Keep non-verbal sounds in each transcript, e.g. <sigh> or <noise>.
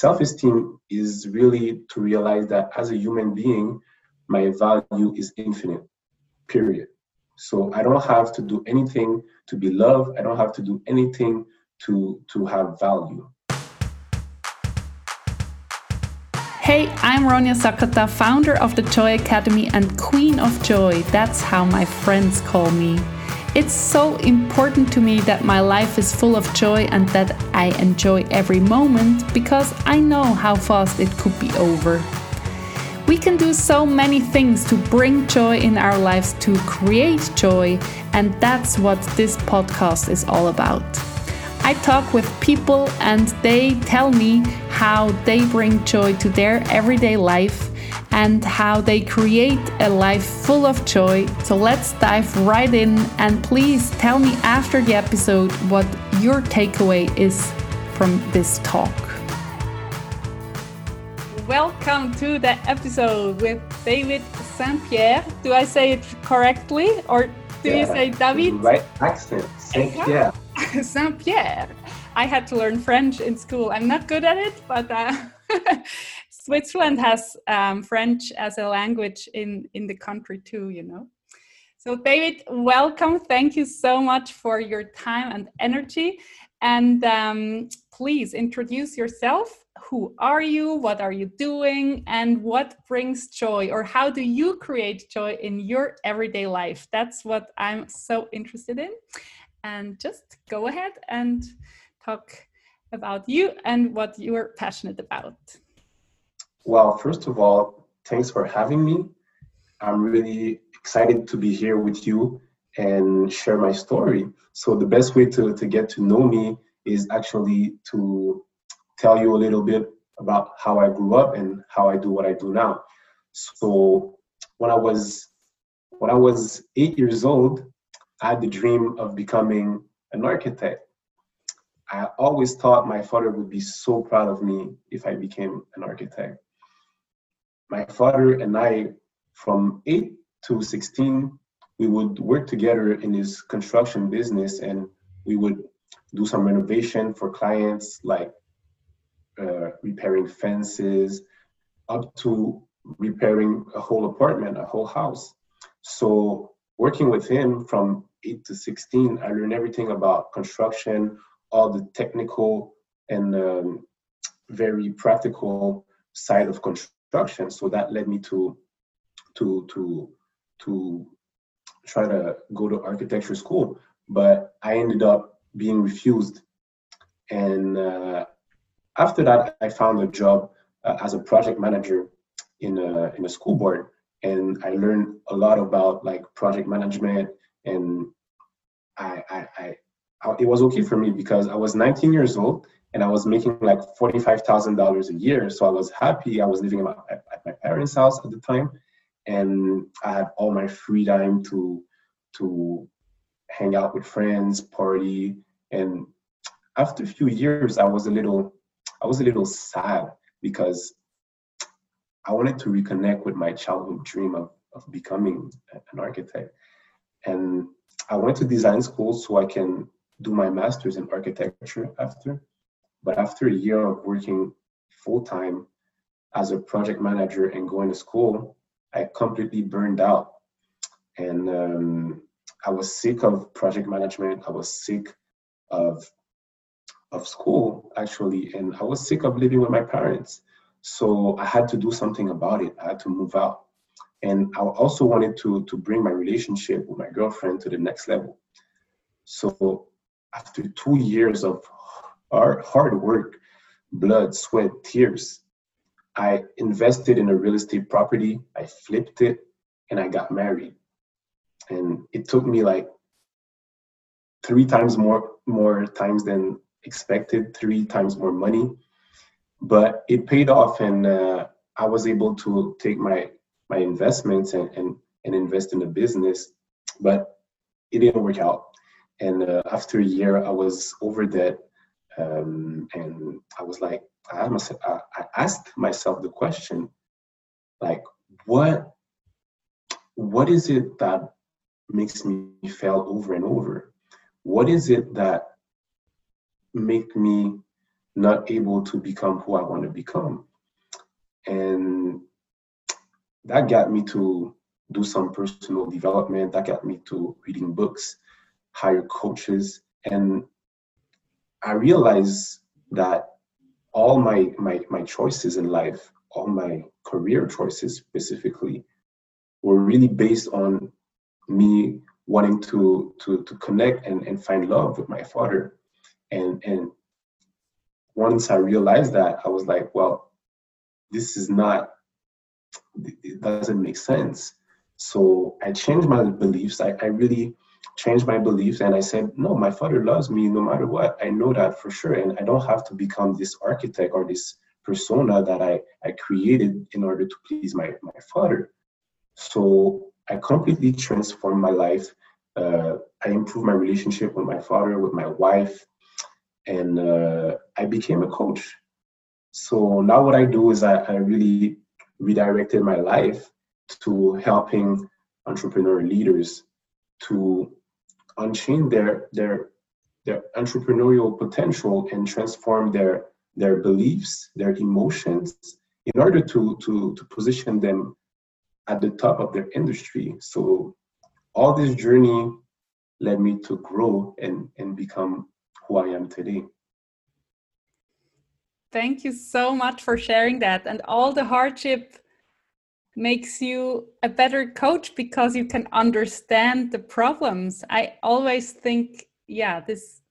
self-esteem is really to realize that as a human being, my value is infinite. Period. So I don't have to do anything to be loved. I don't have to do anything to to have value. Hey, I'm Ronja Sakata, founder of the Joy Academy and Queen of Joy. That's how my friends call me. It's so important to me that my life is full of joy and that I enjoy every moment because I know how fast it could be over. We can do so many things to bring joy in our lives, to create joy, and that's what this podcast is all about. I talk with people and they tell me how they bring joy to their everyday life and how they create a life full of joy. So let's dive right in and please tell me after the episode what your takeaway is from this talk. Welcome to the episode with David Saint Pierre. Do I say it correctly or do yeah, you say David? Right accent. Saint Pierre. <laughs> Saint Pierre. I had to learn French in school. I'm not good at it, but uh, <laughs> Switzerland has um, French as a language in in the country too. You know. So David, welcome. Thank you so much for your time and energy. And um, please introduce yourself. Who are you? What are you doing? And what brings joy? Or how do you create joy in your everyday life? That's what I'm so interested in. And just go ahead and talk about you and what you're passionate about. Well, first of all, thanks for having me. I'm really excited to be here with you and share my story. So, the best way to, to get to know me is actually to tell you a little bit about how I grew up and how I do what I do now. So, when I was when I was eight years old, I had the dream of becoming an architect. I always thought my father would be so proud of me if I became an architect my father and I, from 8 to 16, we would work together in his construction business and we would do some renovation for clients like uh, repairing fences up to repairing a whole apartment, a whole house. So working with him from 8 to 16, I learned everything about construction, all the technical and um, very practical side of construction So that led me to to to to try to go to architecture school, but I ended up being refused. And uh, after that, I found a job uh, as a project manager in a in a school board, and I learned a lot about like project management. And I, I, I, I it was okay for me because I was 19 years old and I was making like $45,000 a year. So I was happy. I was living at my, at my parents' house at the time, and I had all my free time to to hang out with friends, party, and after a few years, I was a little I was a little sad because I wanted to reconnect with my childhood dream of, of becoming an architect. And I went to design school so I can do my master's in architecture after. But after a year of working full time as a project manager and going to school, I completely burned out. And um, I was sick of project management. I was sick of of school actually, and I was sick of living with my parents. So I had to do something about it. I had to move out. And I also wanted to to bring my relationship with my girlfriend to the next level. So after two years of hard, hard work, blood, sweat, tears. I invested in a real estate property, I flipped it, and I got married. And it took me like three times more more times than expected, three times more money, but it paid off, and uh, I was able to take my my investments and, and and invest in the business, but it didn't work out. And uh, after a year, I was over debt um, and I was like, I asked, myself, I asked myself the question, like, what, what is it that makes me fail over and over? What is it that make me not able to become who I want to become. And that got me to do some personal development. That got me to reading books, hire coaches. And I realized that all my, my, my choices in life, all my career choices specifically, were really based on me wanting to to to connect and, and find love with my father. And and once I realized that, I was like, well, this is not it doesn't make sense. So I changed my beliefs. I, I really changed my beliefs and I said, no, my father loves me no matter what. I know that for sure. And I don't have to become this architect or this persona that I, I created in order to please my, my father. So I completely transformed my life. Uh, I improved my relationship with my father, with my wife, and uh, I became a coach. So now what I do is I, I really redirected my life to helping entrepreneur leaders to unchain their their their entrepreneurial potential and transform their their beliefs, their emotions, in order to to to position them at the top of their industry. So all this journey led me to grow and and become who I am today. Thank you so much for sharing that. And all the hardship makes you a better coach because you can understand the problems. I always think, yeah, this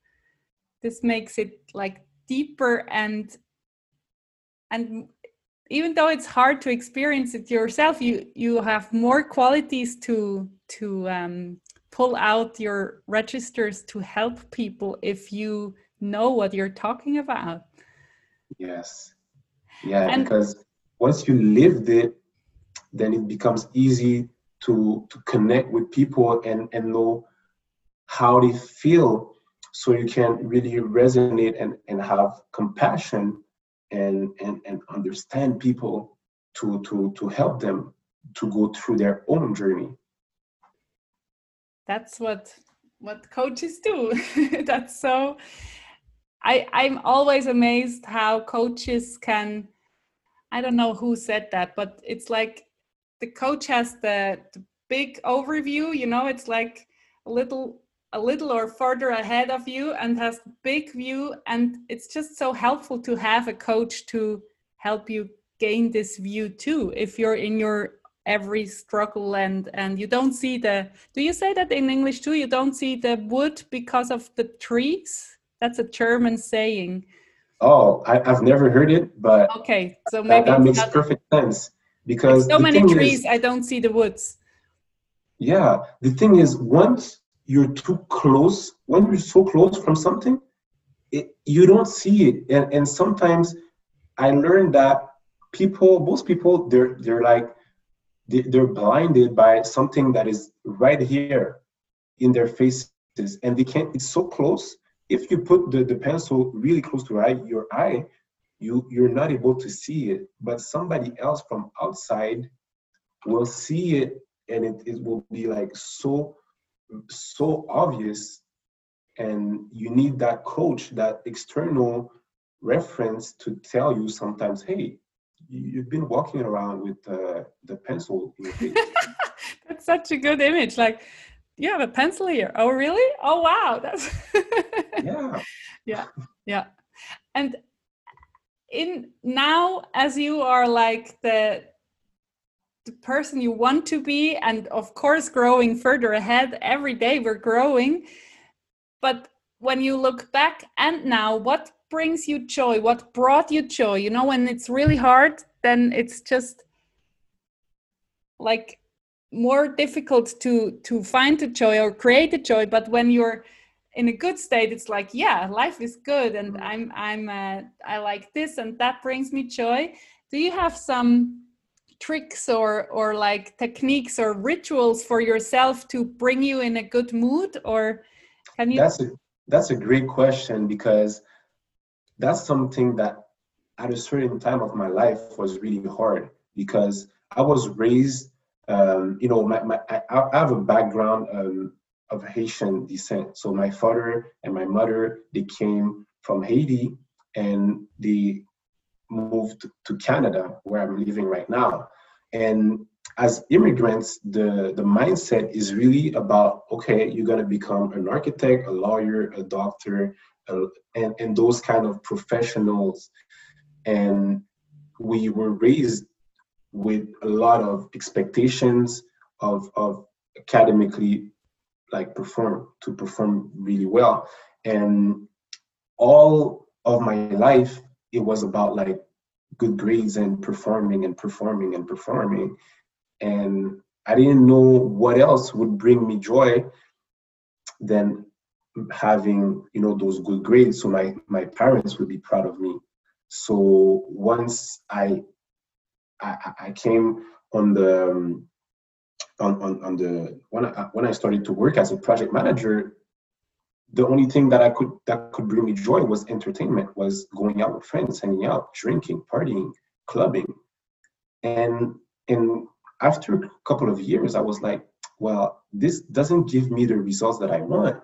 this makes it like deeper and and even though it's hard to experience it yourself, you you have more qualities to to um, pull out your registers to help people if you know what you're talking about. Yes. Yeah, and, because once you lived it, then it becomes easy to to connect with people and and know how they feel. So you can really resonate and, and have compassion and, and and understand people to to to help them to go through their own journey. That's what what coaches do. <laughs> That's so I, I'm always amazed how coaches can, I don't know who said that, but it's like the coach has the, the big overview, you know, it's like a little a little or further ahead of you and has big view. And it's just so helpful to have a coach to help you gain this view too if you're in your every struggle and and you don't see the do you say that in english too? You don't see the wood because of the trees? That's a German saying. Oh, I, have never heard it, but okay, so maybe that, that makes perfect sense because so many trees, is, I don't see the woods. Yeah, the thing is, once you're too close, when you're so close from something, it, you don't see it, and and sometimes I learned that people, most people, they're they're like they're blinded by something that is right here in their faces, and they can't. It's so close if you put the, the pencil really close to your eye, your eye, you, you're not able to see it. But somebody else from outside will see it and it, it will be like so so obvious and you need that coach that external reference to tell you sometimes hey you've been walking around with uh, the pencil in your face <laughs> that's such a good image like you have a pencil here. Oh, really? Oh, wow. That's yeah. <laughs> Yeah. Yeah. And in now, as you are like the the person you want to be, and of course, growing further ahead every day, we're growing. But when you look back and now, what brings you joy? What brought you joy? You know, when it's really hard, then it's just like more difficult to to find the joy or create the joy but when you're in a good state it's like yeah life is good and mm-hmm. i'm i'm uh, i like this and that brings me joy do you have some tricks or or like techniques or rituals for yourself to bring you in a good mood or can you that's a that's a great question because that's something that at a certain time of my life was really hard because i was raised um, you know, my, my, I, I have a background um, of Haitian descent. So my father and my mother, they came from Haiti and they moved to Canada, where I'm living right now. And as immigrants, the, the mindset is really about okay, you're to become an architect, a lawyer, a doctor, and, and those kind of professionals. And we were raised with a lot of expectations of, of academically like perform to perform really well. And all of my life it was about like good grades and performing and performing and performing. And i didn't know what else would bring me joy than having you know those good grades. So my my parents would be proud of me. So once i i, I came on the um, on, on, on the when I, when I started to work as a project manager the only thing that I could that could bring me joy was entertainment, was going out with friends, hanging out, drinking, partying, clubbing. And and after a couple of years, I was like, well, this doesn't give me the results that I want.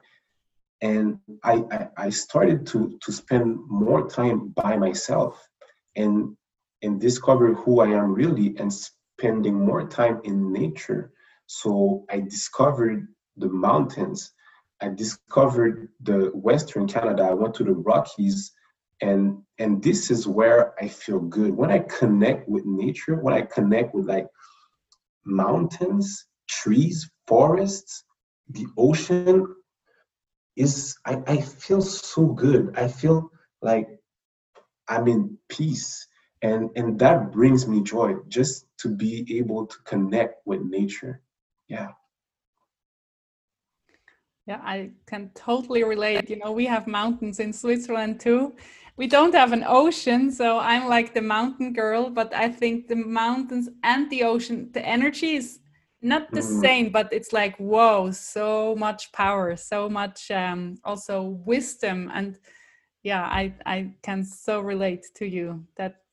And I, I, I started to to spend more time by myself and and discover who I am really and spending more time in nature. So I discovered the mountains I discovered the Western Canada. I went to the Rockies, and and this is where I feel good when I connect with nature. When I connect with like mountains, trees, forests, the ocean, is I, I feel so good. I feel like I'm in peace. And and that brings me joy just to be able to connect with nature. Yeah. Yeah, I can totally relate. You know, we have mountains in Switzerland too. We don't have an ocean, so I'm like the mountain girl, but I think the mountains and the ocean, the energy is not the mm. same, but it's like, whoa, so much power, so much um, also wisdom. And yeah, I, I can so relate to you that.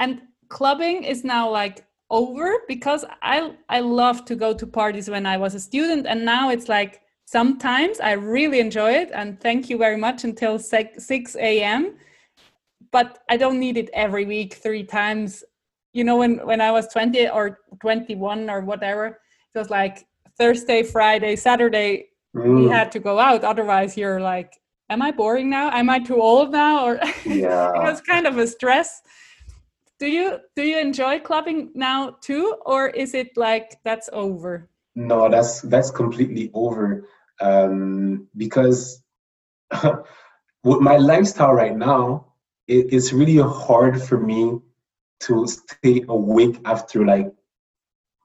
And clubbing is now like over because I I love to go to parties when I was a student and now it's like sometimes I really enjoy it and thank you very much until 6 a.m. But I don't need it every week three times. You know, when when I was 20 or 21 or whatever, it was like Thursday, Friday, Saturday, mm. we had to go out. Otherwise, you're like, am I boring now? Am I too old now? Or <laughs> yeah. it was kind of a stress do you do you enjoy clubbing now too or is it like that's over no that's that's completely over um, because <laughs> with my lifestyle right now it, it's really hard for me to stay awake after like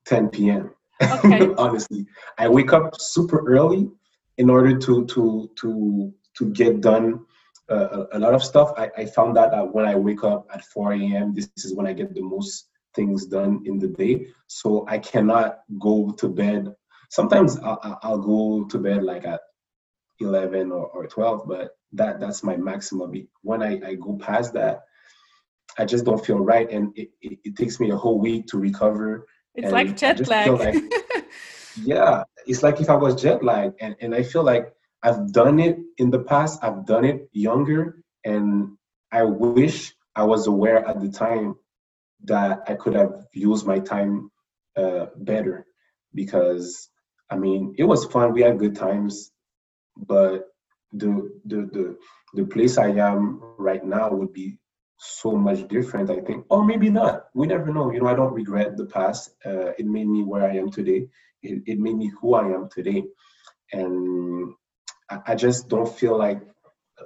10 p.m okay. <laughs> honestly i wake up super early in order to to to to get done uh, a lot of stuff. I, I found that uh, when I wake up at 4 a.m., this is when I get the most things done in the day. So I cannot go to bed. Sometimes I'll, I'll go to bed like at 11 or, or 12, but that that's my maximum. When I, I go past that, I just don't feel right. And it, it, it takes me a whole week to recover. It's like jet lag. Like, <laughs> yeah, it's like if I was jet lag. And, and I feel like I've done it in the past, I've done it younger, and I wish I was aware at the time that I could have used my time uh, better because I mean it was fun. We had good times, but the the the the place I am right now would be so much different. I think, or maybe not. We never know. You know, I don't regret the past. Uh, it made me where I am today. It, it made me who I am today, and I just don't feel like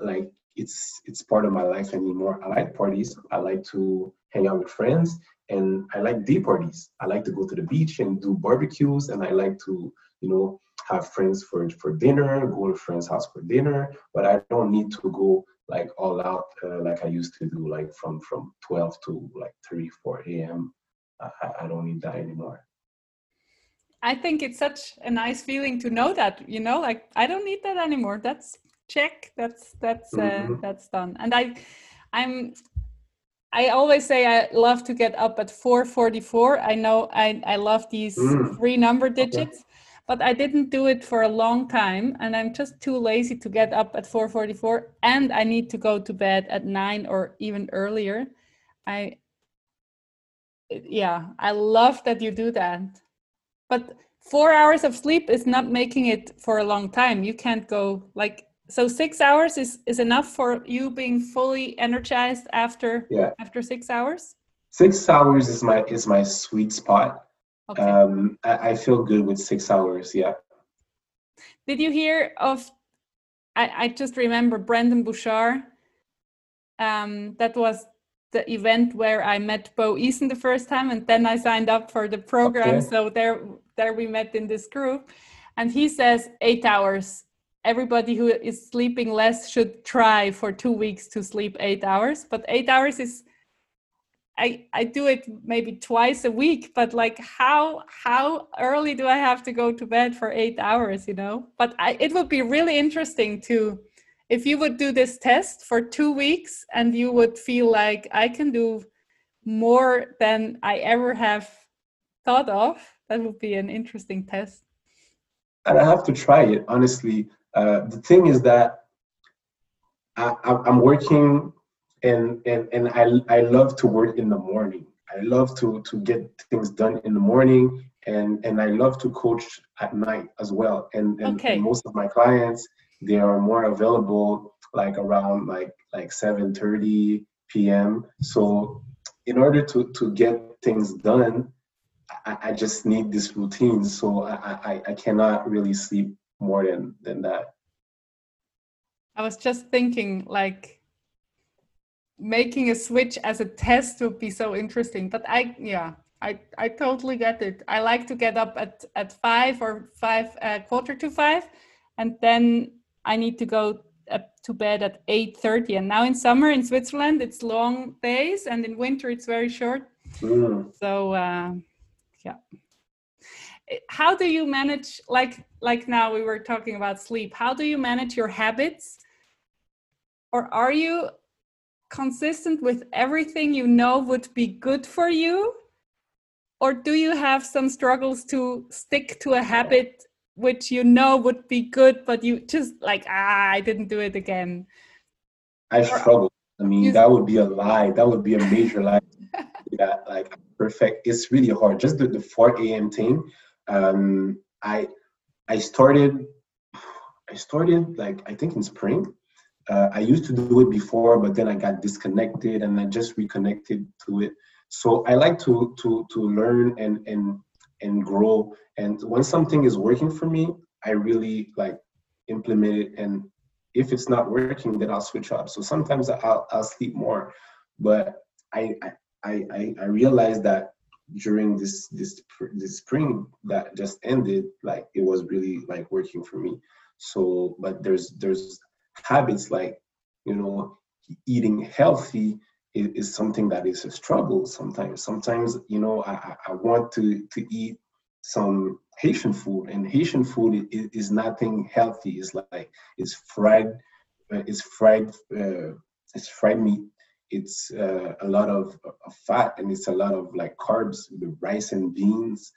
like it's it's part of my life anymore. I like parties. I like to hang out with friends, and I like day parties. I like to go to the beach and do barbecues, and I like to you know have friends for for dinner, go to friends' house for dinner. But I don't need to go like all out uh, like I used to do, like from from 12 to like 3, 4 a.m. I, I don't need that anymore. I think it's such a nice feeling to know that, you know, like I don't need that anymore. That's check. That's that's uh, mm-hmm. that's done. And I I'm I always say I love to get up at 4:44. I know I I love these mm. three number digits. Okay. but I didn't do it for a long time and I'm just too lazy to get up at 4:44 and I need to go to bed at 9 or even earlier. I yeah, I love that you do that. But 4 hours of sleep is not making it for a long time. You can't go like so 6 hours is is enough for you being fully energized after yeah. after 6 hours? 6 hours is my is my sweet spot Okay. Um, I, I, feel good with six hours. Yeah. Did you hear of? I, I just remember Brendon Burchard. Um, that was the event where I met Bo Eason the first time, and then I signed up for the program. Okay. So there, there we met in this group, and he says eight hours. Everybody who is sleeping less should try for two weeks to sleep eight hours, but eight hours is I, I do it maybe twice a week, but like how how early do I have to go to bed for eight hours, you know? But I, it would be really interesting to if you would do this test for two weeks and you would feel like I can do more than I ever have thought of, that would be an interesting test. And I have to try it, honestly. Uh, the thing is that I, I'm working and and and I I love to work in the morning. I love to to get things done in the morning, and and I love to coach at night as well. And and, okay. and most of my clients they are more available like around like like 7:30 p.m. So in order to to get things done, I, I just need this routine. So I, I I cannot really sleep more than than that. I was just thinking like making a switch as a test would be so interesting. But I, yeah, I, I totally get it. I like to get up at, at five or five, uh, quarter to five, and then I need to go to bed at 8.30 and now in summer in switzerland it's long days and in winter it's very short mm. so uh, yeah how do you manage like like now we were talking about sleep how do you manage your habits or are you consistent with everything you know would be good for you? Or do you have some struggles to stick to a habit which you know would be good, but you just like, ah, I didn't do it again? I struggle. I mean, you... that would be a lie. That would be a major lie. <laughs> yeah, like perfect. It's really hard. Just the, the 4 a.m. thing. Um, I I started I started like I think in spring uh, I used to do it before, but then I got disconnected and I just reconnected to it. So I like to to to learn and and and grow. And when something is working for me, I really like implement it. And if it's not working, then I'll switch up. So sometimes I'll I'll sleep more, but I I I, I realized that during this this this spring that just ended, like it was really like working for me. So, but there's there's habits like you know eating healthy is, is, something that is a struggle sometimes. Sometimes you know i, I want to to eat some haitian food and haitian food is, is nothing healthy. It's like it's fried uh, it's fried uh, it's fried meat. It's uh, a lot of, of, fat and it's a lot of like carbs the rice and beans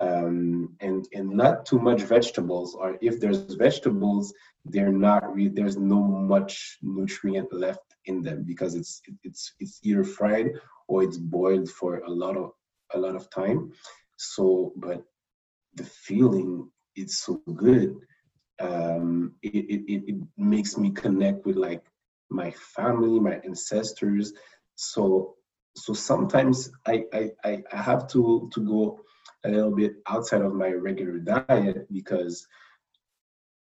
um, and and not too much vegetables or if there's vegetables they're not re- there's no much nutrient left in them because it's it's it's either fried or it's boiled for a lot of a lot of time. So but the feeling it's so good. Um it, it, it makes me connect with like my family my ancestors. So so sometimes I, I i have to to go a little bit outside of my regular diet because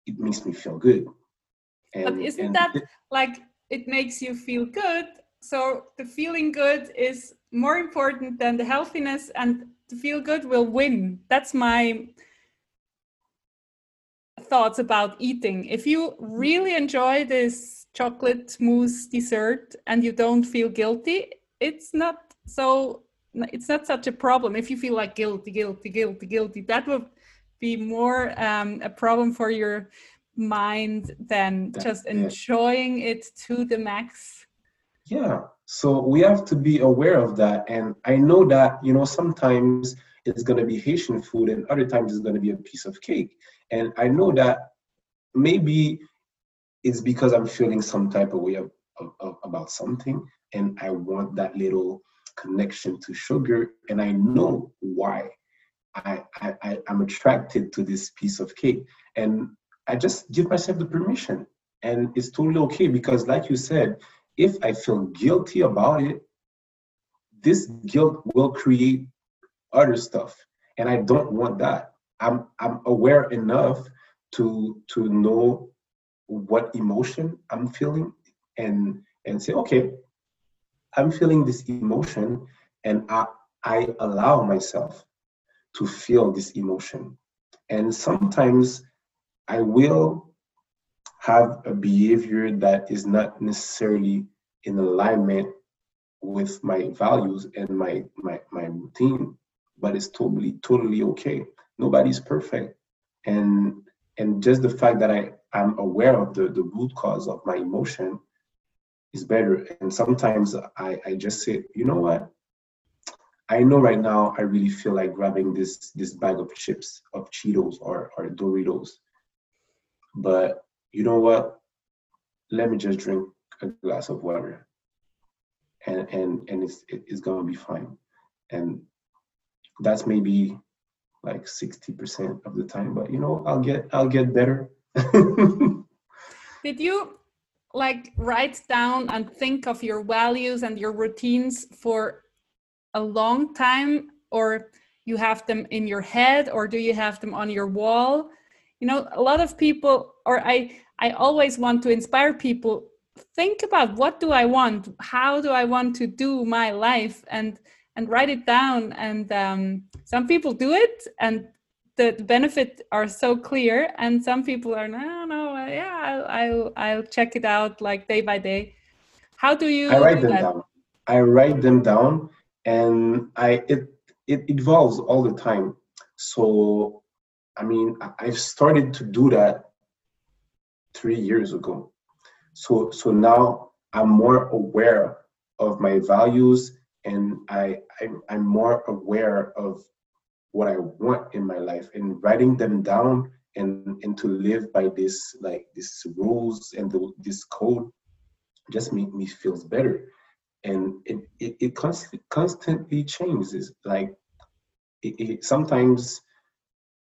it makes me feel good. And, but isn't that like it makes you feel good? So the feeling good is more important than the healthiness, and the feel good will win. That's my thoughts about eating. If you really enjoy this chocolate mousse dessert and you don't feel guilty, it's not so it's not such a problem. If you feel like guilty, guilty, guilty, guilty, that would be more um, a problem for your mind than just enjoying it to the max yeah so we have to be aware of that and i know that you know sometimes it's going to be Haitian food, and other times it's going to be a piece of cake. And I know that maybe it's because I'm feeling some type of way of, of, of, about something, and I want that little connection to sugar, and I know why. I, I, I'm attracted to this piece of cake. And I just give myself the permission. And it's totally okay because, like you said, if I feel guilty about it, this guilt will create other stuff. And I don't want that. I'm I'm aware enough to to know what emotion I'm feeling and and say, okay, I'm feeling this emotion and I I allow myself to feel this emotion. And sometimes I will have a behavior that is not necessarily in alignment with my values and my my, my routine but it's totally totally okay nobody's perfect and and just the fact that i i'm aware of the the root cause of my emotion is better. And sometimes i i just say you know what? I know right now i really feel like grabbing this this bag of chips of cheetos or or doritos. But you know what? Let me just drink a glass of water. And and and it's it's gonna be fine. And that's maybe like 60% of the time but you know i'll get i'll get better. <laughs> Did you like write down and think of your values and your routines for a long time or you have them in your head or do you have them on your wall? You know a lot of people or i i always want to inspire people think about what do i want? How do i want to do my life? And and write it down. And um, some people do it and the, the benefits are so clear and some people are no no uh, yeah I'll, I'll, I'll check it out like day by day. How do you i write them that? down. I write them down and i it it evolves all the time. So i mean i started to do that three years ago. So so now i'm more aware of my values and I, I i'm more aware of what i want in my life and writing them down and and to live by this like these rules and the, this code just make me feels better. And it it, it constantly changes like it, it sometimes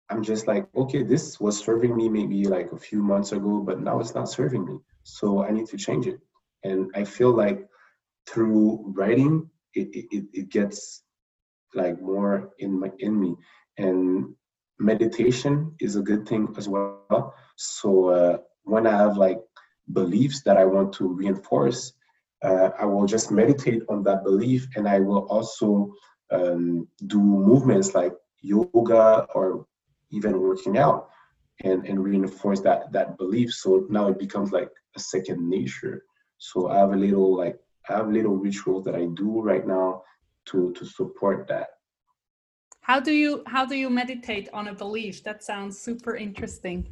i'm just like okay this was serving me maybe like a few months ago but now it's not serving me. So i need to change it. And i feel like through writing it, it, it gets like more in my in me. And meditation is a good thing as well. So uh, when i have like beliefs that i want to reinforce uh, i will just meditate on that belief and i will also um, do movements like yoga or even working out and, and reinforce that that belief. So now it becomes like a second nature. So i have a little like I have little rituals that I do right now to to support that. How do you how do you meditate on a belief? That sounds super interesting.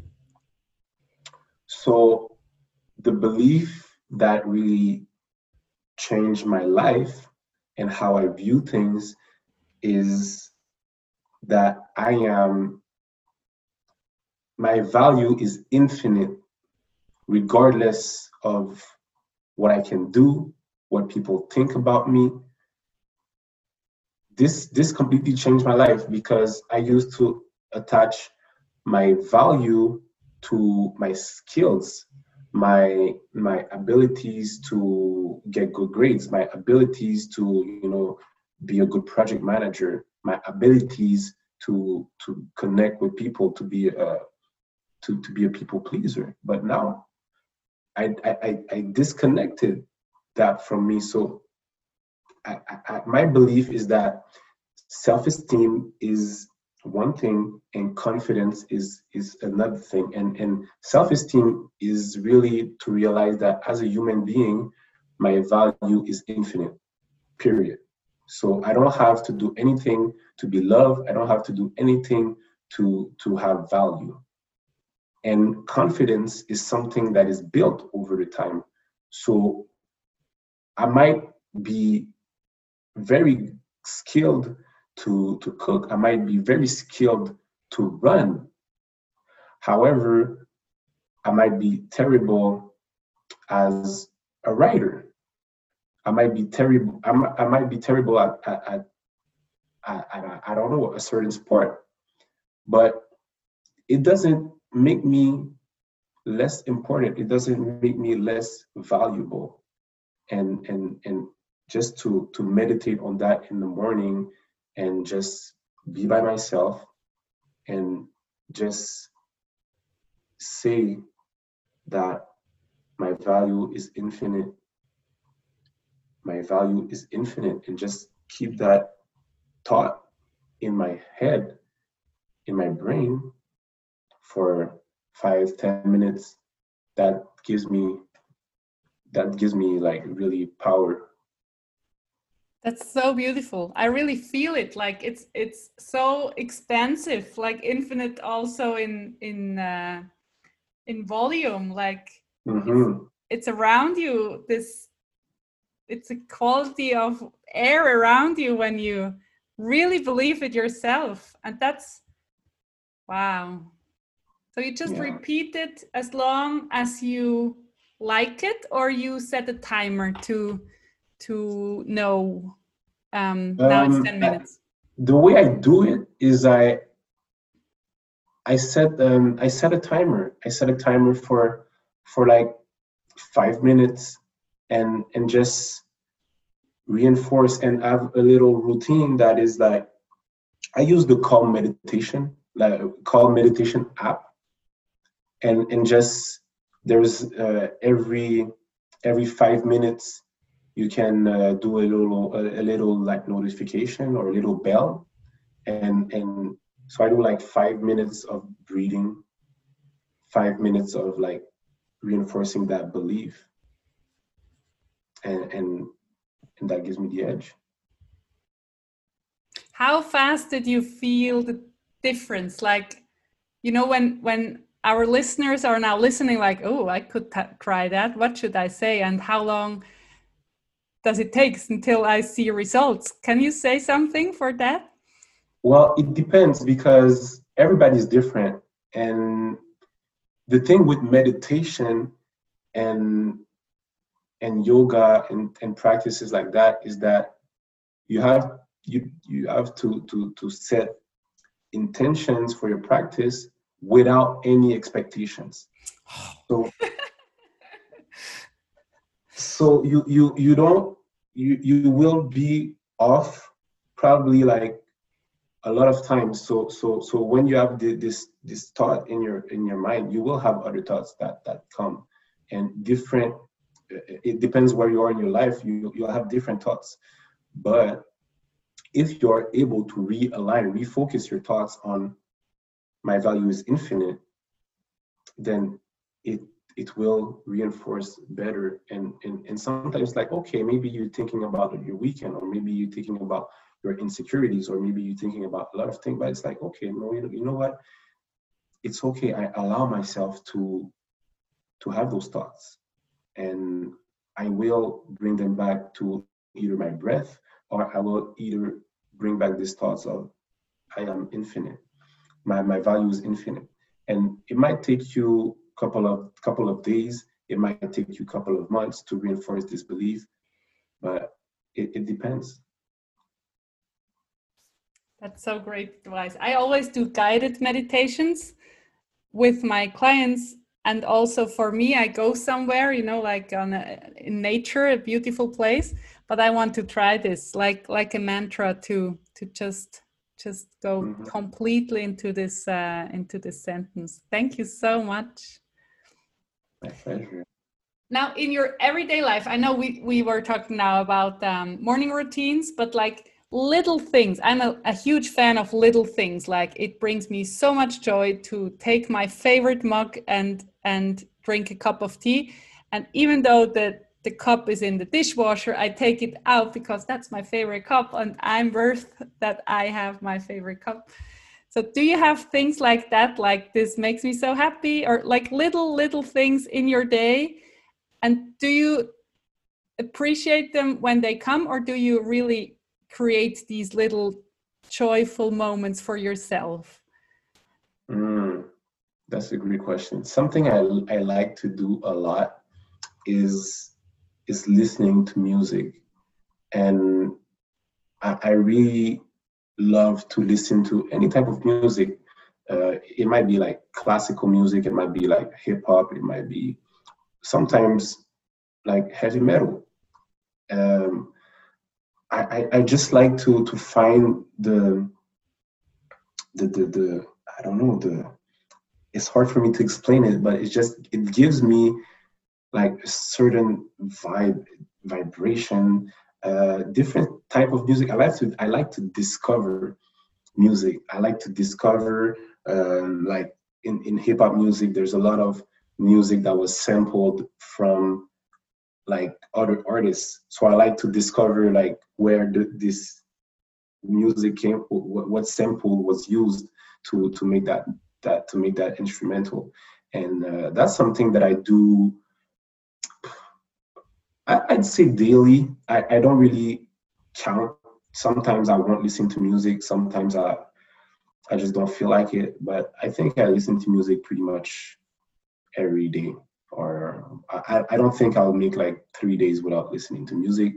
So the belief that really changed my life and how I view things is that I am my value is infinite regardless of what I can do what people think about me. This this completely changed my life because I used to attach my value to my skills, my my abilities to get good grades, my abilities to you know be a good project manager, my abilities to to connect with people, to be a to, to be a people pleaser. But now I, I, I disconnected that from me. So I, I, my belief is that self-esteem is one thing and confidence is is another thing. And and self-esteem is really to realize that as a human being my value is infinite period. So i don't have to do anything to be loved. I don't have to do anything to to have value. And confidence is something that is built over the time. So I might be very skilled to, to cook. I might be very skilled to run. However, I might be terrible as a writer. I might be terrible. I might, be terrible at, at, at, at, I don't know, a certain sport. But it doesn't make me less important. It doesn't make me less valuable. And and and just to to meditate on that in the morning and just be by myself and just say that my value is infinite. My value is infinite and just keep that thought in my head in my brain for five ten minutes. That gives me that gives me like really power that's so beautiful i really feel it like it's it's so expansive like infinite also in in uh in volume like mm-hmm. it's, it's around you this it's a quality of air around you when you really believe it yourself and that's wow so you just yeah. repeat it as long as you like it or you set a timer to to know um, now um, it's 10 minutes. the way i do it is i i set um i set a timer. I set a timer for for like five minutes and and just reinforce and have a little routine that is like i use the calm meditation like calm meditation app. And and just there's uh, every every five minutes you can uh, do a little a, a, little like notification or a little bell and and so i do like five minutes of breathing five minutes of like reinforcing that belief and and and that gives me the edge. How fast did you feel the difference? Like you know when when our listeners are now listening like oh i could try that. What should i say? And how long does it take until i see results? Can you say something for that? Well it depends because everybody's different. And the thing with meditation and and yoga and, and practices like that is that you have you you have to to to set intentions for your practice without any expectations. So, so you you you don't you you will be off probably like a lot of times. So so so when you have the, this this thought in your in your mind, you will have other thoughts that that come and different. Uh, it depends where you are in your life. You you'll have different thoughts, but if you're able to realign, refocus your thoughts on my value is infinite, then it it will reinforce better. And, and and sometimes like okay maybe you're thinking about your weekend or maybe you're thinking about your insecurities or maybe you're thinking about a lot of things but it's like okay no you know, you know what? It's okay. I allow myself to to have those thoughts. And i will bring them back to either my breath or i will either bring back these thoughts of i am infinite. My, my value is infinite. And it might take you couple of couple of days, it might take you a couple of months to reinforce this belief, but it, it depends. That's so great advice. I always do guided meditations with my clients and also for me i go somewhere you know like on a, in nature a beautiful place but i want to try this like like a mantra to to just just go mm-hmm. completely into this uh, into this sentence. Thank you so much. Pleasure. Now, in your everyday life, I know we we were talking now about um, morning routines, but like little things. I'm a, a huge fan of little things. Like it brings me so much joy to take my favorite mug and and drink a cup of tea. And even though the the cup is in the dishwasher, I take it out because that's my favorite cup and I'm worth that I have my favorite cup. So do you have things like that like this makes me so happy or like little little things in your day and do you appreciate them when they come or do you really create these little joyful moments for yourself? Mm, that's a great question. Something I, I like to do a lot is is listening to music, and I, I really love to listen to any type of music. Uh, it might be like classical music, it might be like hip hop, it might be sometimes like heavy metal. Um, I, I, I just like to to find the the the, the I don't know the it's hard for me to explain it, but it's just it gives me like a certain vibe vibration uh, different type of music. I like to i like to discover music. I like to discover um, like in, in hip-hop music there's a lot of music that was sampled from like other artists. So i like to discover like where the, this music came what, what sample was used to to make that that to make that instrumental. And uh, that's something that i do I, would say daily. I, I don't really count. Sometimes I won't listen to music. Sometimes I I just don't feel like it. But I think I listen to music pretty much every day. Or I, I don't think I'll make like three days without listening to music,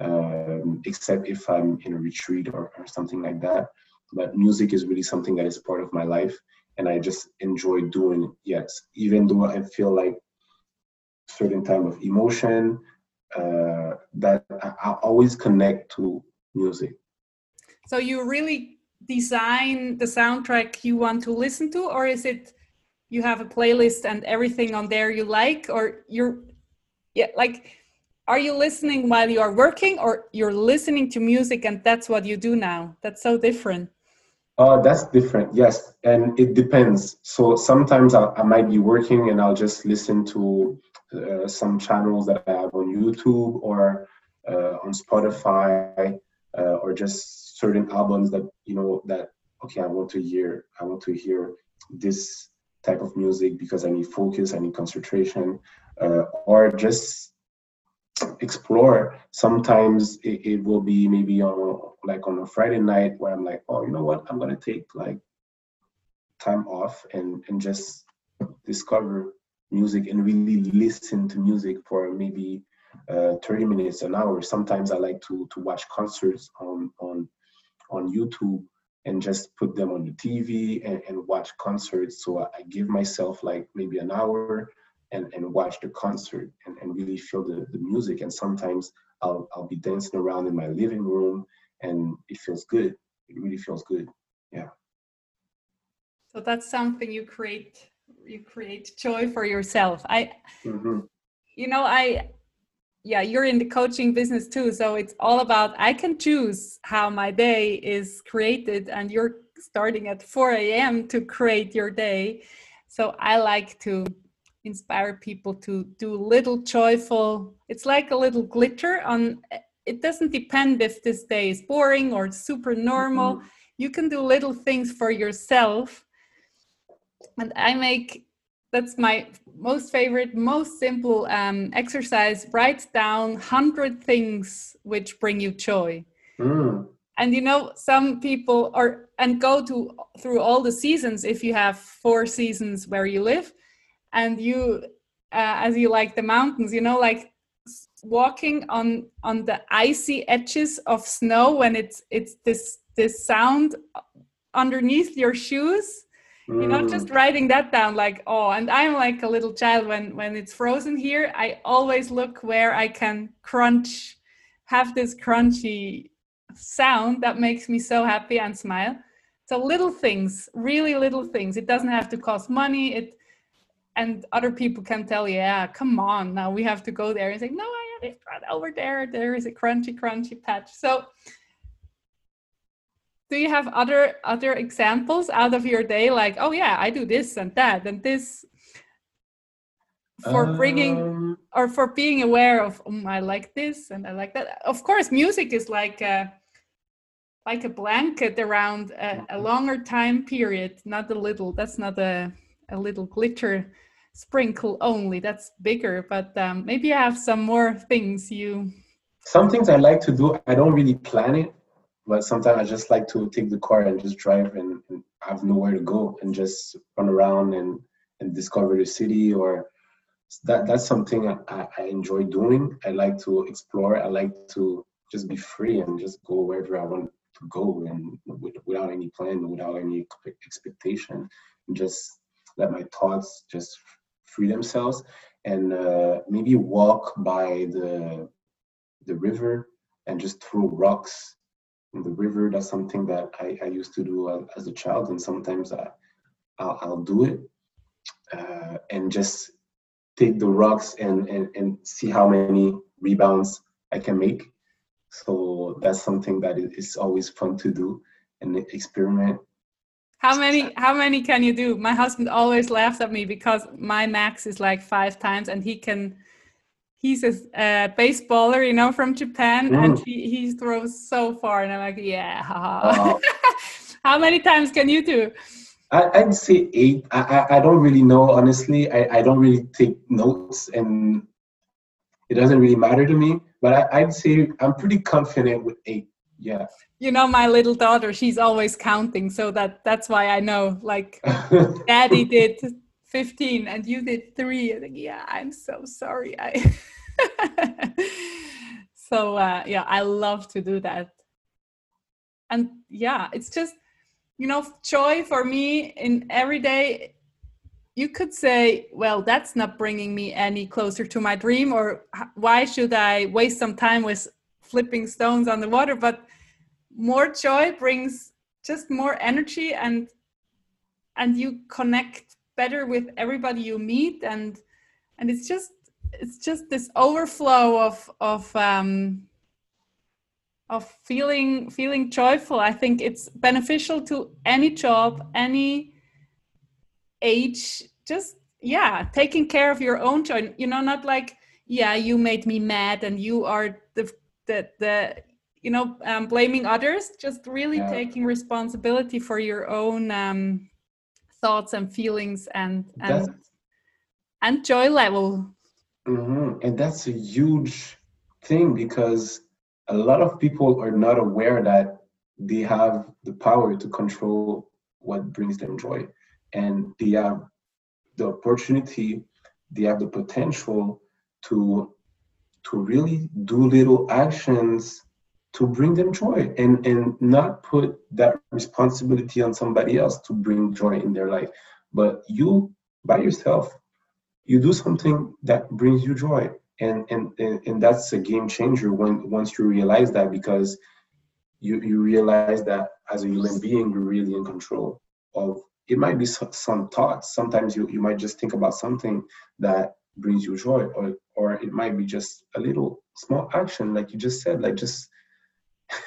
um, except if I'm in a retreat or, or something like that. But music is really something that is part of my life, and I just enjoy doing it. Yes, even though I feel like certain time of emotion uh, that I, I always connect to music. So you really design the soundtrack you want to listen to, or is it you have a playlist and everything on there you like, or you're yeah like are you listening while you are working or you're listening to music and that's what you do now? That's so different. Uh, that's different yes and it depends. So sometimes I, I might be working and i'll just listen to uh, some channels that I have on YouTube or uh, on Spotify uh, or just certain albums that you know that okay I want to hear I want to hear this type of music because I need focus I need concentration uh, or just explore. Sometimes it, it, will be maybe on like on a Friday night where I'm like oh you know what? I'm gonna take like time off and and just discover music and really listen to music for maybe uh, 30 minutes an hour. Sometimes i like to to watch concerts on on on youtube and just put them on the tv and, and watch concerts. So I, give myself like maybe an hour and, and watch the concert and, and really feel the, the music. And sometimes I'll, I'll be dancing around in my living room and it feels good. It really feels good. Yeah. So that's something you create you create joy for yourself i mm-hmm. you know i yeah you're in the coaching business too so it's all about i can choose how my day is created and you're starting at 4 a.m to create your day so i like to inspire people to do little joyful it's like a little glitter on it doesn't depend if this day is boring or super normal mm-hmm. you can do little things for yourself and I make that's my most favorite, most simple um, exercise. Write down hundred things which bring you joy. Mm. And you know, some people are and go to through all the seasons if you have four seasons where you live, and you, uh, as you like the mountains, you know, like walking on on the icy edges of snow when it's it's this this sound underneath your shoes mm. you know just writing that down like oh and i'm like a little child when when it's frozen here i always look where i can crunch have this crunchy sound that makes me so happy and smile. So little things really little things. It doesn't have to cost money. It and other people can tell yeah come on now we have to go there. And say no i have it right over there. There is a crunchy crunchy patch. So do you have other other examples out of your day like oh yeah i do this and that and this for bringing um, or for being aware of oh, i like this and i like that of course music is like a like a blanket around a, a mm-hmm. longer time period not a little that's not a, a little glitter sprinkle only that's bigger but um, maybe you have some more things you some things i like to do i don't really plan it but sometimes I just like to take the car and just drive and, and have nowhere to go and just run around and and discover the city or that that's something I, I enjoy doing. I like to explore. I like to just be free and just go wherever I want to go and without any plan, without any expectation, and just let my thoughts just free themselves and uh, maybe walk by the the river and just throw rocks in the river. That's something that I, I used to do as a child, and sometimes I I'll, I'll do it uh, and just take the rocks and, and and see how many rebounds I can make. So that's something that is always fun to do and experiment. How many how many can you do? My husband always laughs at me because my max is like five times and he can he's a uh, baseballer, you know, from Japan, mm. and he, he throws so far, and I'm like, yeah. Uh, <laughs> How many times can you do? I, would say eight. I, I, I don't really know, honestly. I, I don't really take notes, and it doesn't really matter to me. But I, I'd say I'm pretty confident with eight. Yeah. You know, my little daughter, she's always counting, so that that's why I know. Like, Daddy <laughs> did 15 and you did three. I think, yeah, I'm so sorry. I <laughs> <laughs> so uh, yeah, I love to do that. And yeah, it's just you know, joy for me in every day. You could say, well, that's not bringing me any closer to my dream, or why should I waste some time with flipping stones on the water? But more joy brings just more energy and and you connect better with everybody you meet and and it's just it's just this overflow of of um, of feeling feeling joyful. I think it's beneficial to any job, any age. Just yeah, taking care of your own joy. You know, not like yeah, you made me mad, and you are the the the you know um, blaming others. Just really yeah. taking responsibility for your own um, thoughts and feelings and and That's, and joy level Mm-hmm. And that's a huge thing because a lot of people are not aware that they have the power to control what brings them joy. And they have the opportunity, they have the potential to to really do little actions to bring them joy and and not put that responsibility on somebody else to bring joy in their life but you by yourself you do something that brings you joy. And and and, and that's a game changer when once you realize that because you you realize that as a human being you're really in control of it might be some thoughts. Sometimes you, you might just think about something that brings you joy or or it might be just a little small action like you just said like just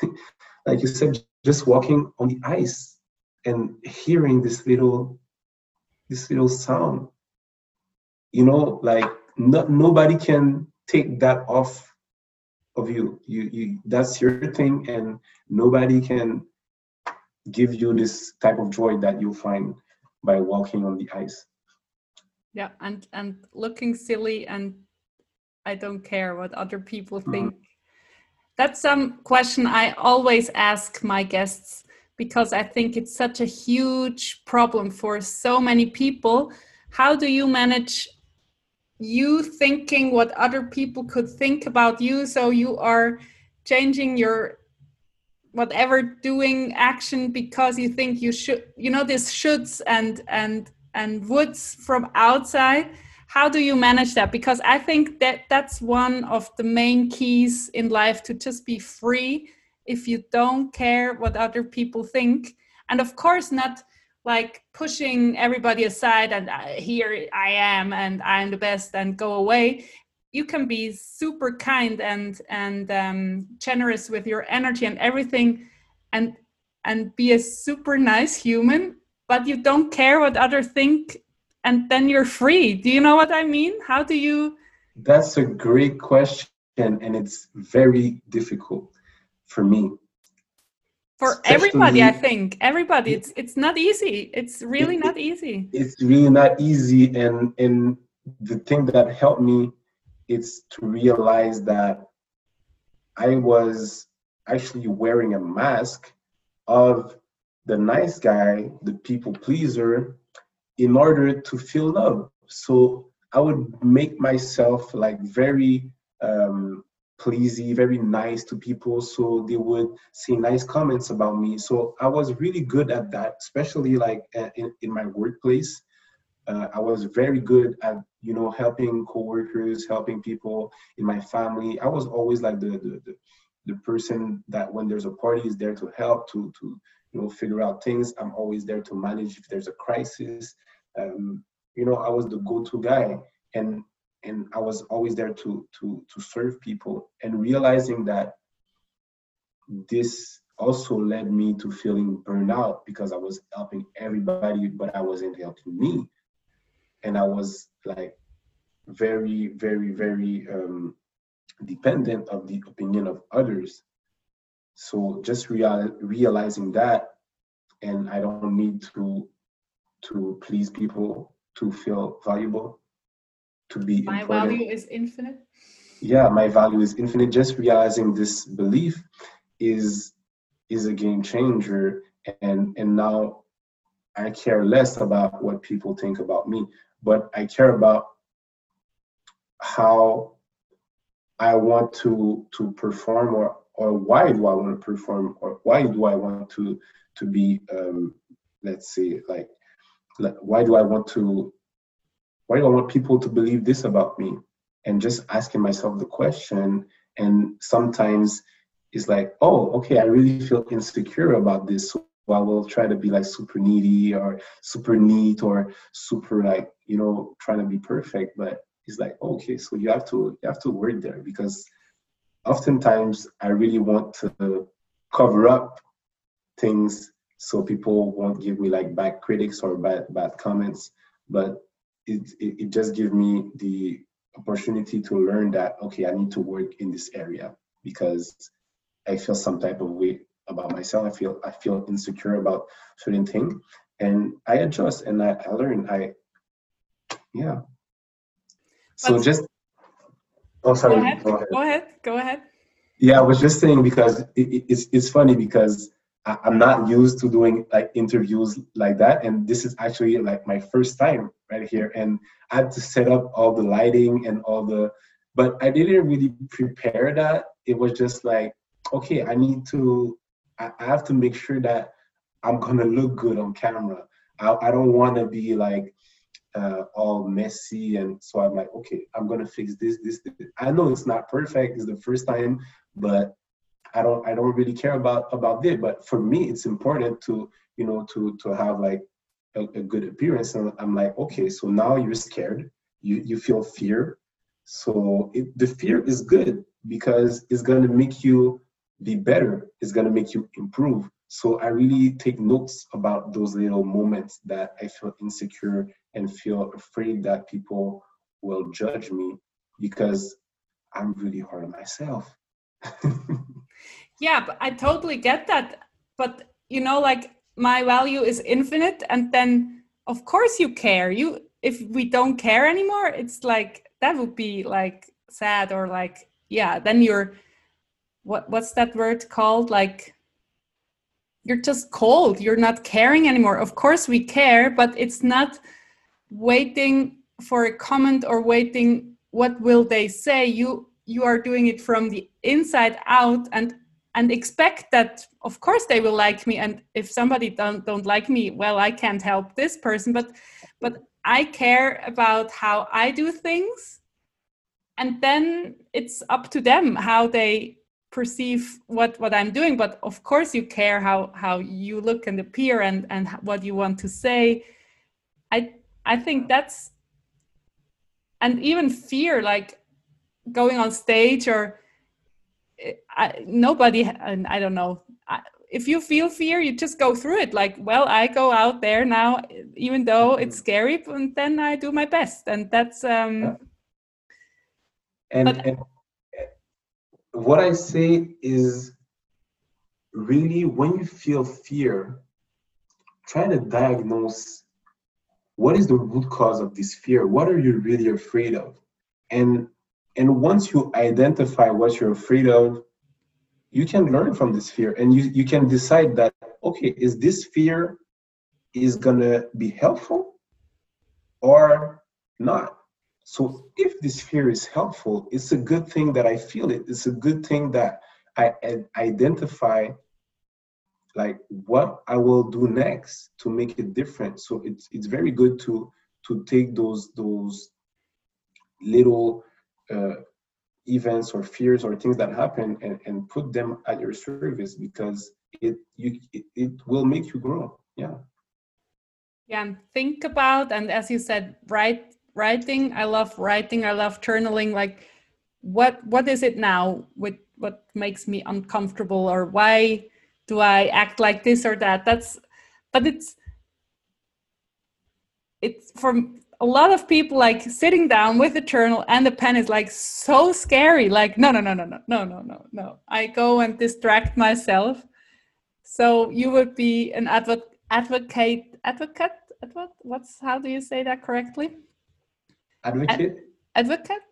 <laughs> like you said just walking on the ice and hearing this little this little sound you know like no, nobody can take that off of you you you that's your thing and nobody can give you this type of joy that you find by walking on the ice yeah and and looking silly and i don't care what other people mm-hmm. think mm-hmm. that's some question i always ask my guests because i think it's such a huge problem for so many people how do you manage you thinking what other people could think about you so you are changing your whatever doing action because you think you should you know this shoulds and and and woulds from outside. How do you manage that? Because i think that that's one of the main keys in life to just be free if you don't care what other people think. And of course not like pushing everybody aside and uh, here I am and I'm the best and go away. You can be super kind and and um, generous with your energy and everything, and and be a super nice human, but you don't care what others think, and then you're free. Do you know what I mean? How do you? That's a great question, and it's very difficult for me for everybody i think. Everybody. It's it's not easy. It's really it, not easy. it's really not easy. And and the thing that helped me is to realize that i was actually wearing a mask of the nice guy, the people pleaser, in order to feel love. So I would make myself like very um, pleasy, very nice to people, so they would say nice comments about me. So I was really good at that, especially like in, in my workplace. Uh, I was very good at you know helping coworkers, helping people in my family. I was always like the the, the, the person that when there's a party is there to help to to you know figure out things. I'm always there to manage if there's a crisis. Um, you know, I was the go-to guy, and and I was always there to to to serve people. And realizing that this also led me to feeling burnout because I was helping everybody, but I wasn't helping me, and I was like very, very, very um, dependent of the opinion of others. So just real, realizing that, and I don't need to to please people to feel valuable, to be my important. value is infinite. Yeah, my value is infinite. Just realizing this belief is is a game changer, and and now I care less about what people think about me, but I care about how I want to to perform or or why do I want to perform or why do I want to to be um, let's say like, like why do I want to why do I want people to believe this about me? And just asking myself the question and sometimes it's like oh okay I really feel insecure about this so I will try to be like super needy or super neat or super like you know trying to be perfect but it's like okay so you have to you have to work there because oftentimes i really want to cover up things so people won't give me like bad critics or bad bad comments but it, it, it just gave me the opportunity to learn that okay i need to work in this area because i feel some type of way about myself. I feel i feel insecure about certain thing. And i adjust and i, I learn. I yeah. So just oh sorry go ahead. go ahead. Go ahead. Go ahead. Yeah i was just saying because it, it's it's funny because i'm not used to doing like interviews like that and this is actually like my first time right here and i had to set up all the lighting and all the but i didn't really prepare that. It was just like okay i need to i, have to make sure that i'm gonna look good on camera. I, I don't want to be like uh, all messy and so i'm like okay i'm gonna fix this, this this. I know it's not perfect it's the first time but i don't i don't really care about about this but for me it's important to you know to to have like a, a good appearance. And i'm like okay so now you're scared. You you feel fear. So it, the fear is good because it's to make you be better. It's to make you improve. So I really take notes about those little moments that I feel insecure and feel afraid that people will judge me because I'm really hard on myself. <laughs> yeah, but I totally get that. But you know, like my value is infinite, and then of course you care. You if we don't care anymore, it's like that would be like sad or like yeah. Then you're what what's that word called? Like you're just cold you're not caring anymore of course we care but it's not waiting for a comment or waiting what will they say you you are doing it from the inside out and and expect that of course they will like me and if somebody don't don't like me well i can't help this person but but i care about how i do things and then it's up to them how they perceive what what i'm doing but of course you care how how you look and appear and and what you want to say. I i think that's and even fear like going on stage or I, nobody and i don't know I, if you feel fear you just go through it like well i go out there now even though it's mm-hmm. scary and then i do my best and that's um yeah. and, but, and what I say is really when you feel fear, try to diagnose what is the root cause of this fear? What are you really afraid of? And and once you identify what you're afraid of, you can learn from this fear and you, you can decide that okay is this fear is gonna be helpful or not? So if this fear is helpful it's a good thing that i feel it. It's a good thing that i, I identify like what i will do next to make it different. So it's it's very good to to take those those little uh, events or fears or things that happen and, and put them at your service because it you it, it will make you grow. Yeah. Yeah think about and as you said write writing i love writing i love journaling like what what is it now with what makes me uncomfortable or why do i act like this or that? That's but it's it's for a lot of people like sitting down with a journal and a pen is like so scary. Like no no no no no no no no no. I go and distract myself. So you would be an advocate advocate advocate advocate? What's how do you say that correctly? Advocate? Ad, advocate?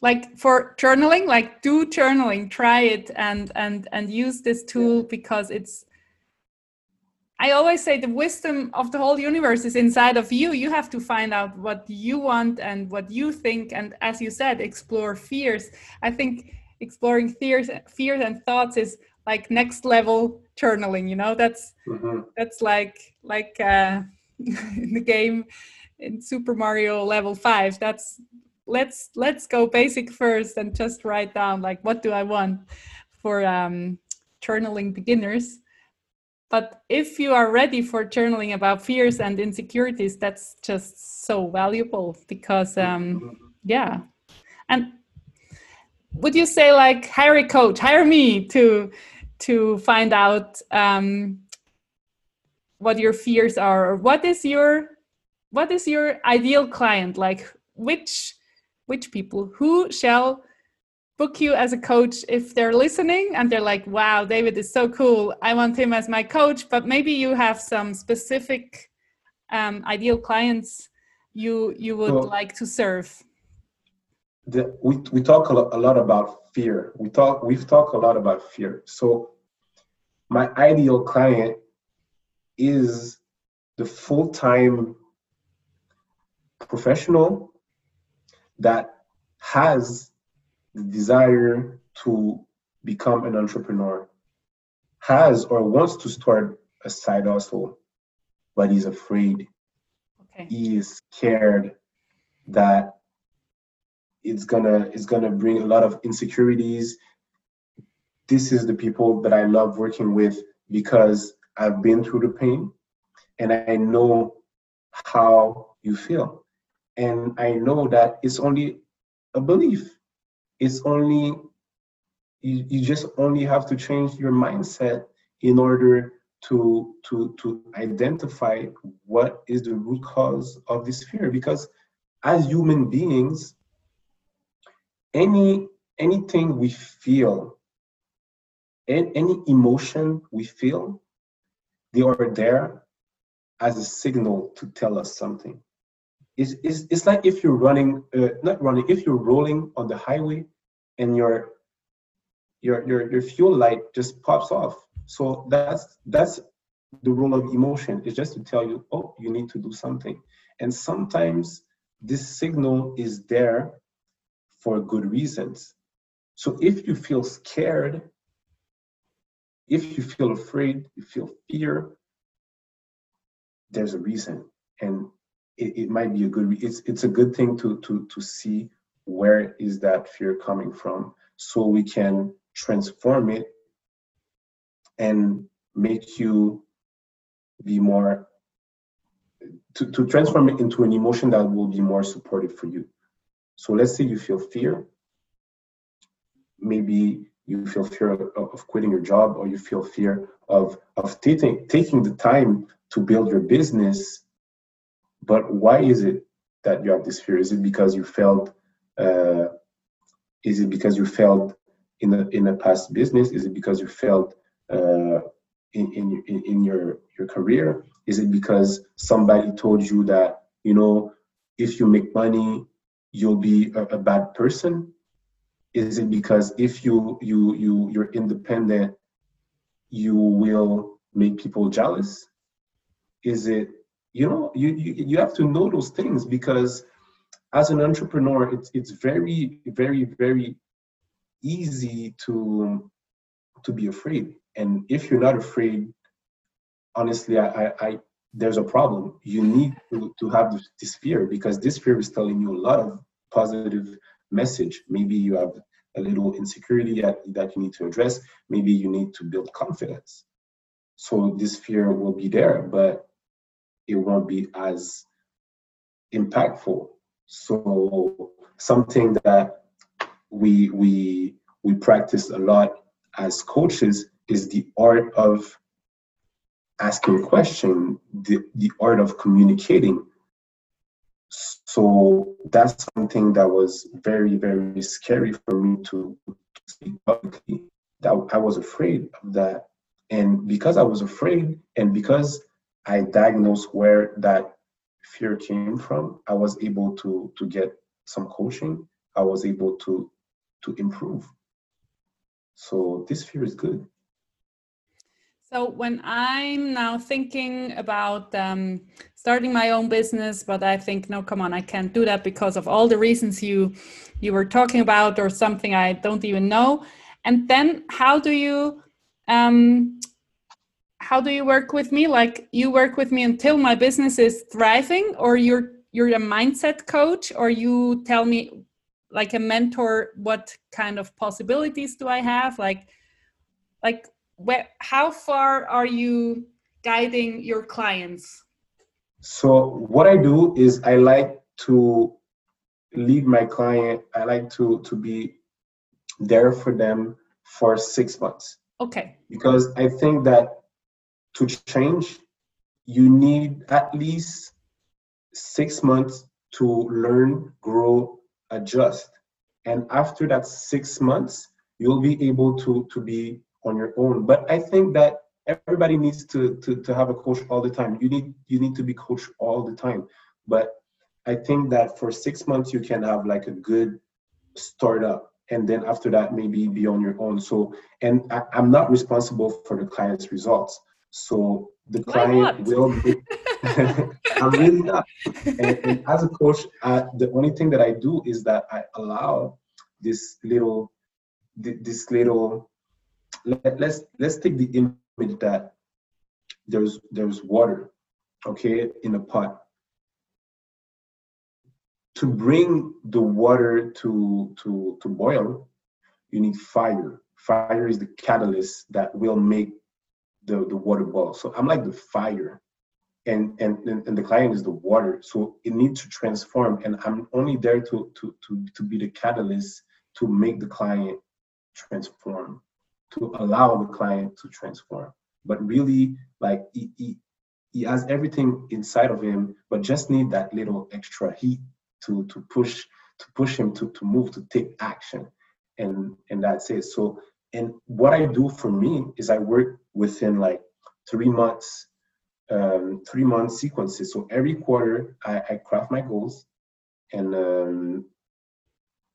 Like for journaling? Like do journaling. Try it and and and use this tool yeah. because it's I always say the wisdom of the whole universe is inside of you. You have to find out what you want and what you think. And as you said, explore fears. I think exploring fears, fears and thoughts is like next level journaling. You know, that's mm-hmm. that's like like uh, in <laughs> the game in Super Mario level five. That's let's let's go basic first and just write down like what do I want for um, journaling beginners but if you are ready for journaling about fears and insecurities, that's just so valuable because, um, yeah. And would you say like hire a coach, hire me to to find out um, what your fears are, or what is your what is your ideal client like? Which which people who shall book you as a coach if they're listening and they're like, wow, David is so cool. I want him as my coach. But maybe you have some specific um, ideal clients you you would well, like to serve. The, we, we talk a lot, a lot about fear. We talk we've talked a lot about fear. So my ideal client is the full-time professional that has the desire to become an entrepreneur, has or wants to start a side hustle, but he's afraid. Okay. He is scared that it's gonna it's gonna bring a lot of insecurities. This is the people that I love working with because I've been through the pain and I know how you feel. And I know that it's only a belief it's only you, you just only have to change your mindset in order to to to identify what is the root cause of this fear. Because as human beings any anything we feel any emotion we feel they are there as a signal to tell us something. It's, it's, it's like if you're running, uh, not running, if you're rolling on the highway and your, your, your, your fuel light just pops off. So that's, that's the role of emotion is just to tell you, oh, you need to do something. And sometimes this signal is there for good reasons. So if you feel scared, if you feel afraid, you feel fear, there's a reason. And it, it might be a good it's it's a good thing to to to see where is that fear coming from so we can transform it and make you be more to, to transform it into an emotion that will be more supportive for you so let's say you feel fear maybe you feel fear of, quitting your job or you feel fear of of taking taking the time to build your business but why is it that you have this fear? Is it because you failed? Uh, is it because you failed in a in a past business? Is it because you failed uh, in, in in your your career? Is it because somebody told you that you know if you make money you'll be a, a bad person? Is it because if you you you you're independent, you will make people jealous? Is it you know you you, you have to know those things because as an entrepreneur, it's it's very very very easy to to be afraid. And if you're not afraid, honestly, I, I, I there's a problem. You need to, to have this fear because this fear is telling you a lot of positive message. Maybe you have a little insecurity that, that you need to address. Maybe you need to build confidence. So this fear will be there, but it won't be as impactful. So something that we we we practice a lot as coaches is the art of asking question, the, the art of communicating. So that's something that was very, very scary for me to, to speak publicly. That I was afraid of that. And because I was afraid, and because I diagnosed where that fear came from, I was able to to get some coaching. I was able to to improve. So this fear is good. So when I'm now thinking about um, starting my own business, but I think no, come on, I can't do that because of all the reasons you you were talking about, or something I don't even know. And then how do you um, how do you work with me? Like you work with me until my business is thriving, or you're you're a mindset coach, or you tell me like a mentor what kind of possibilities do i have? Like like where how far are you guiding your clients? So what i do is i like to lead my client i like to to be there for them for six months. Okay. Because i think that to change you need at least six months to learn grow adjust. And after that six months, you'll be able to, to be on your own. But I think that everybody needs to, to, to have a coach all the time. You need you need to be coached all the time. But I think that for six months you can have like a good startup and then after that maybe be on your own so and I, am not responsible for the client's results so the client will be, <laughs> I'm really not. And, and as a coach, uh, the only thing that I do is that I allow this little, this little. Let, let's let's take the image that there's there's water, okay, in a pot. To bring the water to to to boil, you need fire. Fire is the catalyst that will make the, the water boil. So I'm like the fire and, and and the client is the water. So it needs to transform and i'm only there to to to, to be the catalyst to make the client transform to allow the client to transform. But really like he, he, he has everything inside of him but just need that little extra heat to to push to push him to to move to take action. And and that's it. So and what i do for me is i work within like three months um, three month sequences. So every quarter, I, I craft my goals and um,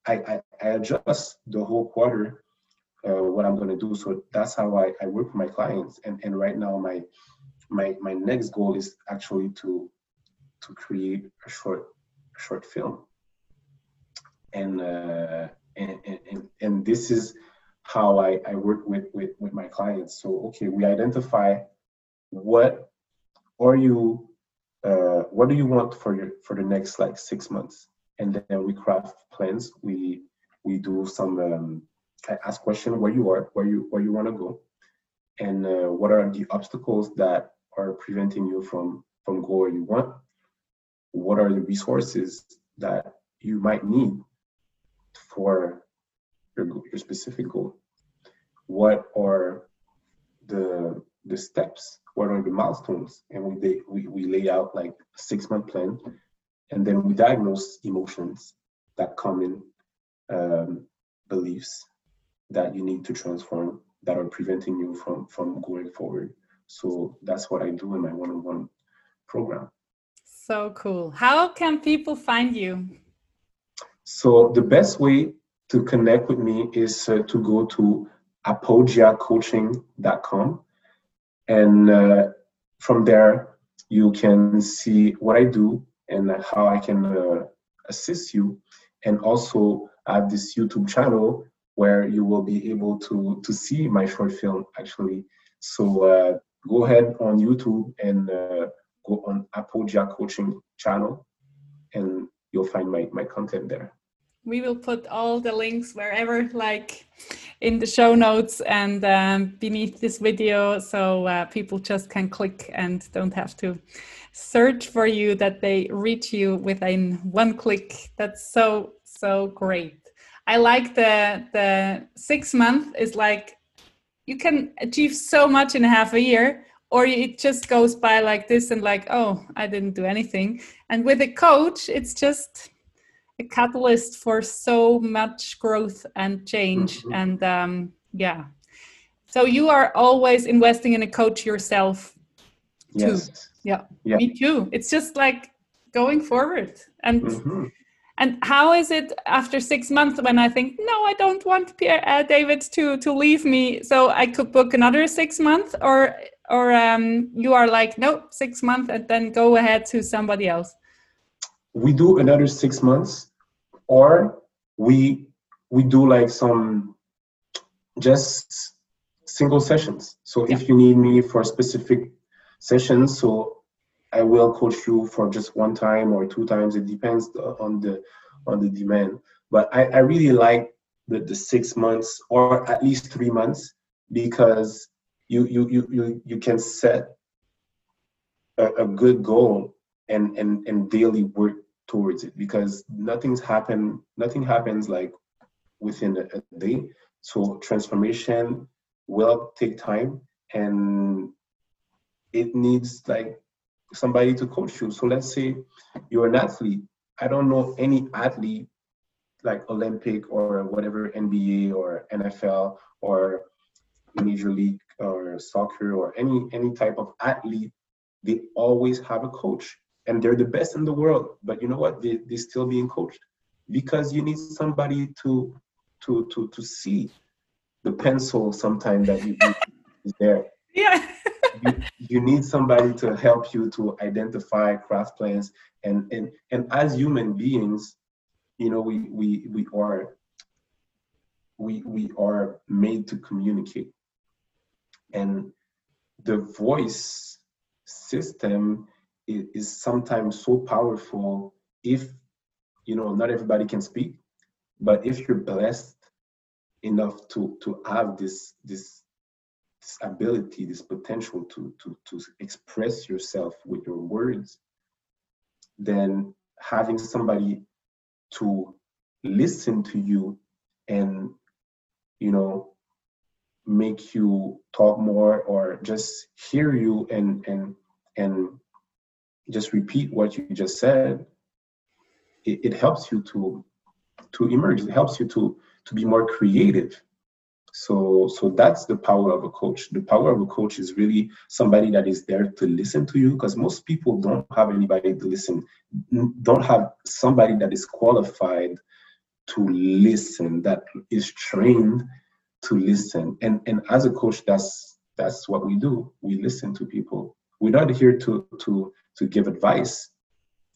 I, I, I, adjust the whole quarter uh, what I'm going to do. So that's how I, I work with my clients. And, and right now, my my my next goal is actually to to create a short short film. And, uh, and, and and this is how I, I work with, with with my clients. So okay, we identify what are you uh, what do you want for your for the next like six months? And then we craft plans. We we do some um, I ask question where you are where you where you want to go and uh, what are the obstacles that are preventing you from from going where you want? What are the resources that you might need for your, your specific goal what are the the steps what are the milestones? And we, we, we lay out like a six month plan. And then we diagnose emotions that come in um, beliefs that you need to transform that are preventing you from from going forward. So that's what i do in my one-on-one program. So cool. How can people find you? So the best way to connect with me is uh, to go to apogiacoaching.com. And uh, from there, you can see what I do and how I can uh, assist you. And also, I have this YouTube channel where you will be able to, to see my short film actually. So uh, go ahead on YouTube and uh, go on Apogia Coaching channel, and you'll find my, my content there we will put all the links wherever like in the show notes and um, beneath this video so uh, people just can click and don't have to search for you that they reach you within one click. That's so so great. I like the the six month is like you can achieve so much in half a year or it just goes by like this and like oh i didn't do anything. And with a coach it's just a catalyst for so much growth and change mm-hmm. and um, yeah so you are always investing in a coach yourself too yes. yeah. yeah me too it's just like going forward and mm-hmm. and how is it after six months when i think no i don't want pierre uh, david to to leave me so i could book another six months or or um, you are like no six months and then go ahead to somebody else we do another six months or we we do like some just single sessions. So yeah. if you need me for specific sessions, so I will coach you for just one time or two times. It depends on the on the demand. But I, I really like the, the six months or at least three months because you you you you, you can set a, a good goal and, and and daily work towards it because nothing's happened nothing happens like within a, day. So transformation will take time and it needs like somebody to coach you. So let's say you're an athlete. I don't know any athlete like olympic or whatever nba or nfl or major league or soccer or any any type of athlete they always have a coach and they're the best in the world but you know what? They, they're still being coached. Because you need somebody to to to to see the pencil sometime that you, <laughs> is there. Yeah. You, you need somebody to help you to identify craft plans and and and as human beings you know we we we are we we are made to communicate. And the voice system is sometimes so powerful if you know not everybody can speak but if you're blessed enough to to have this this this ability this potential to to to express yourself with your words then having somebody to listen to you and you know make you talk more or just hear you and and and just repeat what you just said, it, it helps you to to emerge. It helps you to to be more creative. So so that's the power of a coach. The power of a coach is really somebody that is there to listen to you because most people don't have anybody to listen, don't have somebody that is qualified to listen, that is trained to listen. And and as a coach, that's that's what we do. We listen to people. We're not here to to to give advice.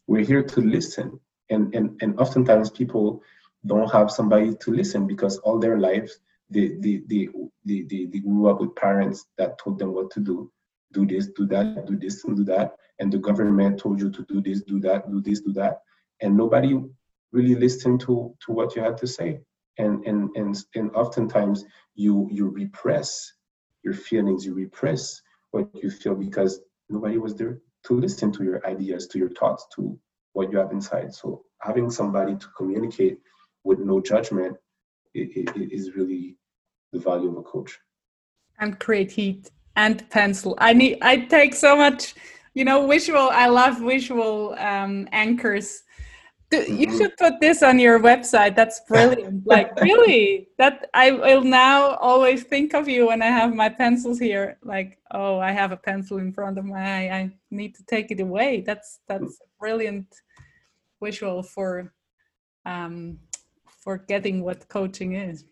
We're here to listen. And, and, and oftentimes people don't have somebody to listen because all their lives they, they, they, they, they, grew up with parents that told them what to do. Do this, do that, do this, and do that. And the government told you to do this, do that, do this, do that. And nobody really listened to, to what you had to say. And, and, and, and oftentimes you, you repress your feelings, you repress what you feel because nobody was there to listen to your ideas, to your thoughts, to what you have inside. So having somebody to communicate with no judgment it, it is really the value of a coach. And create heat and pencil. I need. I take so much, you know, visual. I love visual um, anchors you mm-hmm. should put this on your website that's brilliant <laughs> like really that i will now always think of you when i have my pencils here like oh i have a pencil in front of my eye i need to take it away that's that's a brilliant visual for um for getting what coaching is.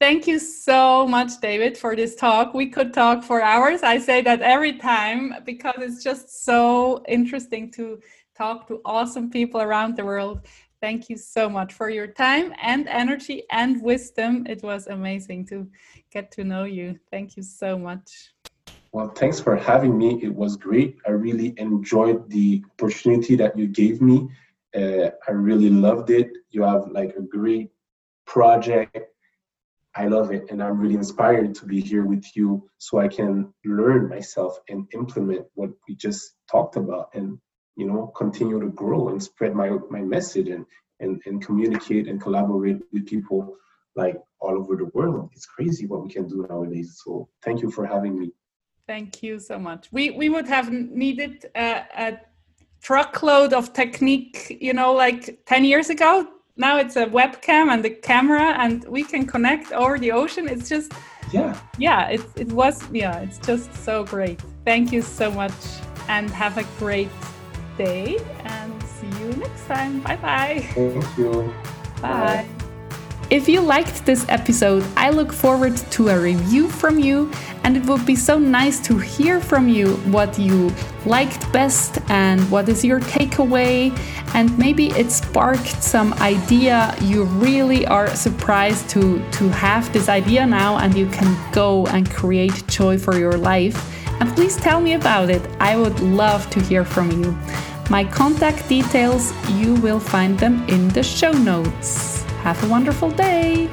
Thank you so much, David, for this talk. We could talk for hours. I say that every time because it's just so interesting to talk to awesome people around the world. Thank you so much for your time and energy and wisdom. It was amazing to get to know you. Thank you so much. Well, thanks for having me. It was great. I really enjoyed the opportunity that you gave me. Uh, I really loved it. You have like a great project I love it and I'm really inspired to be here with you so I can learn myself and implement what we just talked about and you know continue to grow and spread my my message and and, and communicate and collaborate with people like all over the world. It's crazy what we can do nowadays. So thank you for having me. Thank you so much. We we would have needed a, a truckload of technique, you know, like 10 years ago now it's a webcam and the camera and we can connect over the ocean it's just yeah yeah it, it was yeah it's just so great thank you so much and have a great day and see you next time bye bye thank you bye. bye. If you liked this episode, I look forward to a review from you, and it would be so nice to hear from you what you liked best and what is your takeaway. And maybe it sparked some idea. You really are surprised to, to have this idea now, and you can go and create joy for your life. And please tell me about it. I would love to hear from you. My contact details, you will find them in the show notes. Have a wonderful day.